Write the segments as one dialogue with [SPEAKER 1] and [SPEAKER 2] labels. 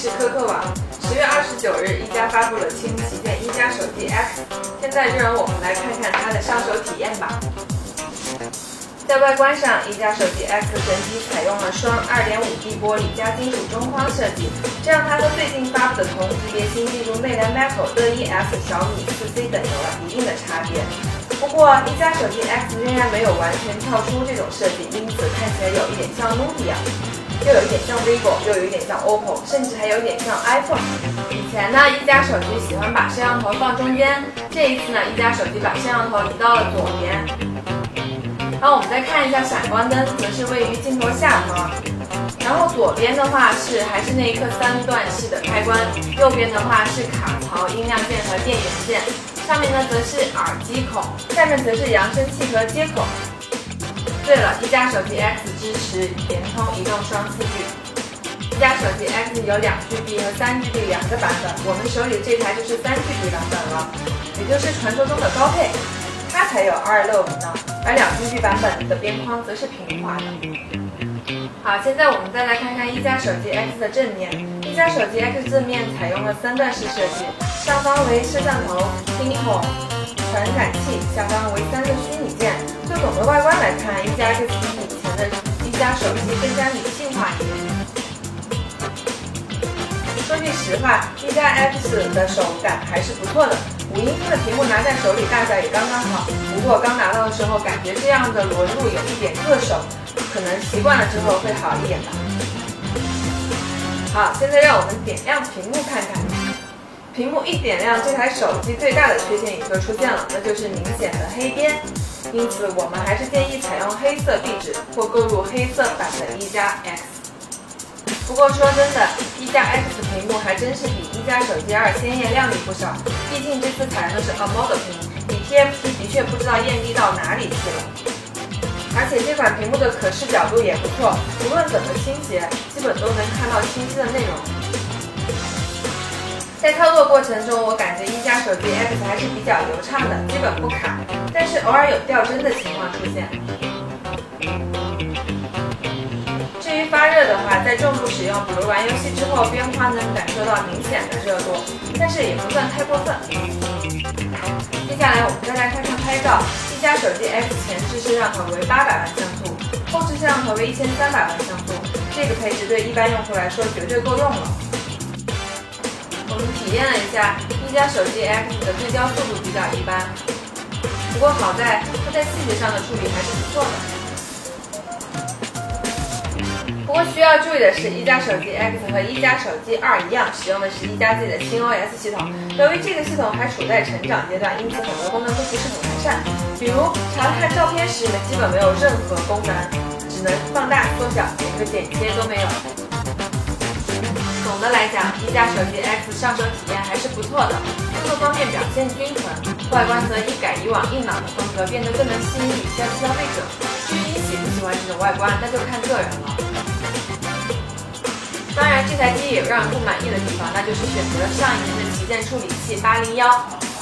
[SPEAKER 1] 是科科网。十月二十九日，一加发布了新旗舰一加手机 X。现在就让我们来看看它的上手体验吧。在外观上，一加手机 X 整体采用了双 2.5D 玻璃加金属中框设计，这让它和最近发布的同级别新例如魅蓝 Macro、乐一 S、小米 4C 等有了一定的差别。不过，一加手机 X 仍然没有完全跳出这种设计，因此看起来有一点像 Nubia。又有一点像 vivo，又有一点像 OPPO，甚至还有点像 iPhone。以前呢，一加手机喜欢把摄像头放中间，这一次呢，一加手机把摄像头移到了左边。然后我们再看一下闪光灯，则是位于镜头下方。然后左边的话是还是那一颗三段式的开关，右边的话是卡槽、音量键和电源键，上面呢则是耳机孔，下面则是扬声器和接口。对了，一加手机 X 支持联通、移动双四 G。一加手机 X 有两 GB 和三 GB 两个版本，我们手里这台就是三 GB 版本了，也就是传说中的高配，它才有265呢。而两 GB 版本的边框则是平滑的。好，现在我们再来看看一加手机 X 的正面。一加手机 X 正面采用了三段式设计，上方为摄像头、听筒、传感器，下方为三个总的外观来看，一加 X 比以前的一加手机更加女性化一点。说句实话，一加 X 的手感还是不错的，五英寸的屏幕拿在手里大小也刚刚好。不过刚拿到的时候，感觉这样的轮廓有一点硌手，可能习惯了之后会好一点吧。好，现在让我们点亮屏幕看看。屏幕一点亮，这台手机最大的缺陷也就出现了，那就是明显的黑边。因此，我们还是建议采用黑色壁纸或购入黑色版的一加 X。不过说真的，一加 X 屏幕还真是比一加手机二鲜艳亮丽不少。毕竟这次采用的是 AMOLED 屏，比 TFT 的确不知道艳丽到哪里去了。而且这款屏幕的可视角度也不错，无论怎么倾斜，基本都能看到清晰的内容。在操作过程中，我感觉一加手机 X 还是比较流畅的，基本不卡，但是偶尔有掉帧的情况出现。至于发热的话，在重度使用，比如玩游戏之后，边框能感受到明显的热度，但是也不算太过分。接下来我们再来看看拍照，一加手机 X 前置摄像头为八百万像素，后置摄像头为一千三百万像素，这个配置对一般用户来说绝对够用了。们体验了一下一加手机 X 的对焦速度比较一般，不过好在它在细节上的处理还是不错的。不过需要注意的是，一加手机 X 和一加手机二一样，使用的是一加自己的新 OS 系统。由于这个系统还处在成长阶段，因此很多功能都不是很完善，比如查看照片时，基本没有任何功能，只能放大、缩小，连个剪切都没有。总的来讲，一加手机 X 上手体验还是不错的，各个方面表现均衡，外观则一改以往硬朗的风格，变得更能吸引女性消费者。至于你喜不喜欢这种外观，那就看个人了。当然，这台机也有让人不满意的地方，那就是选择了上一年的旗舰处理器八零幺，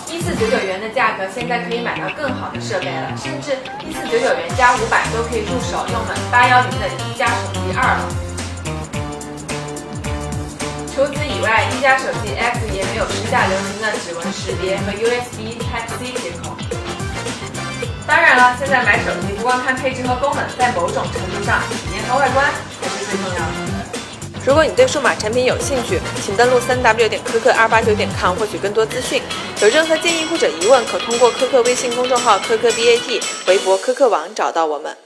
[SPEAKER 1] 一四九九元的价格，现在可以买到更好的设备了，甚至一四九九元加五百都可以入手用本八幺零的一加手机二了。以外，一加手机 X 也没有时下流行的指纹识别和 USB Type C 接口。当然了，现在买手机不光看配置和功能，在某种程度上，体验和外观才是最重要的。如果你对数码产品有兴趣，请登录三 W 点科科二八九点 com 获取更多资讯。有任何建议或者疑问，可通过科科微信公众号科科 BAT、微博科科网找到我们。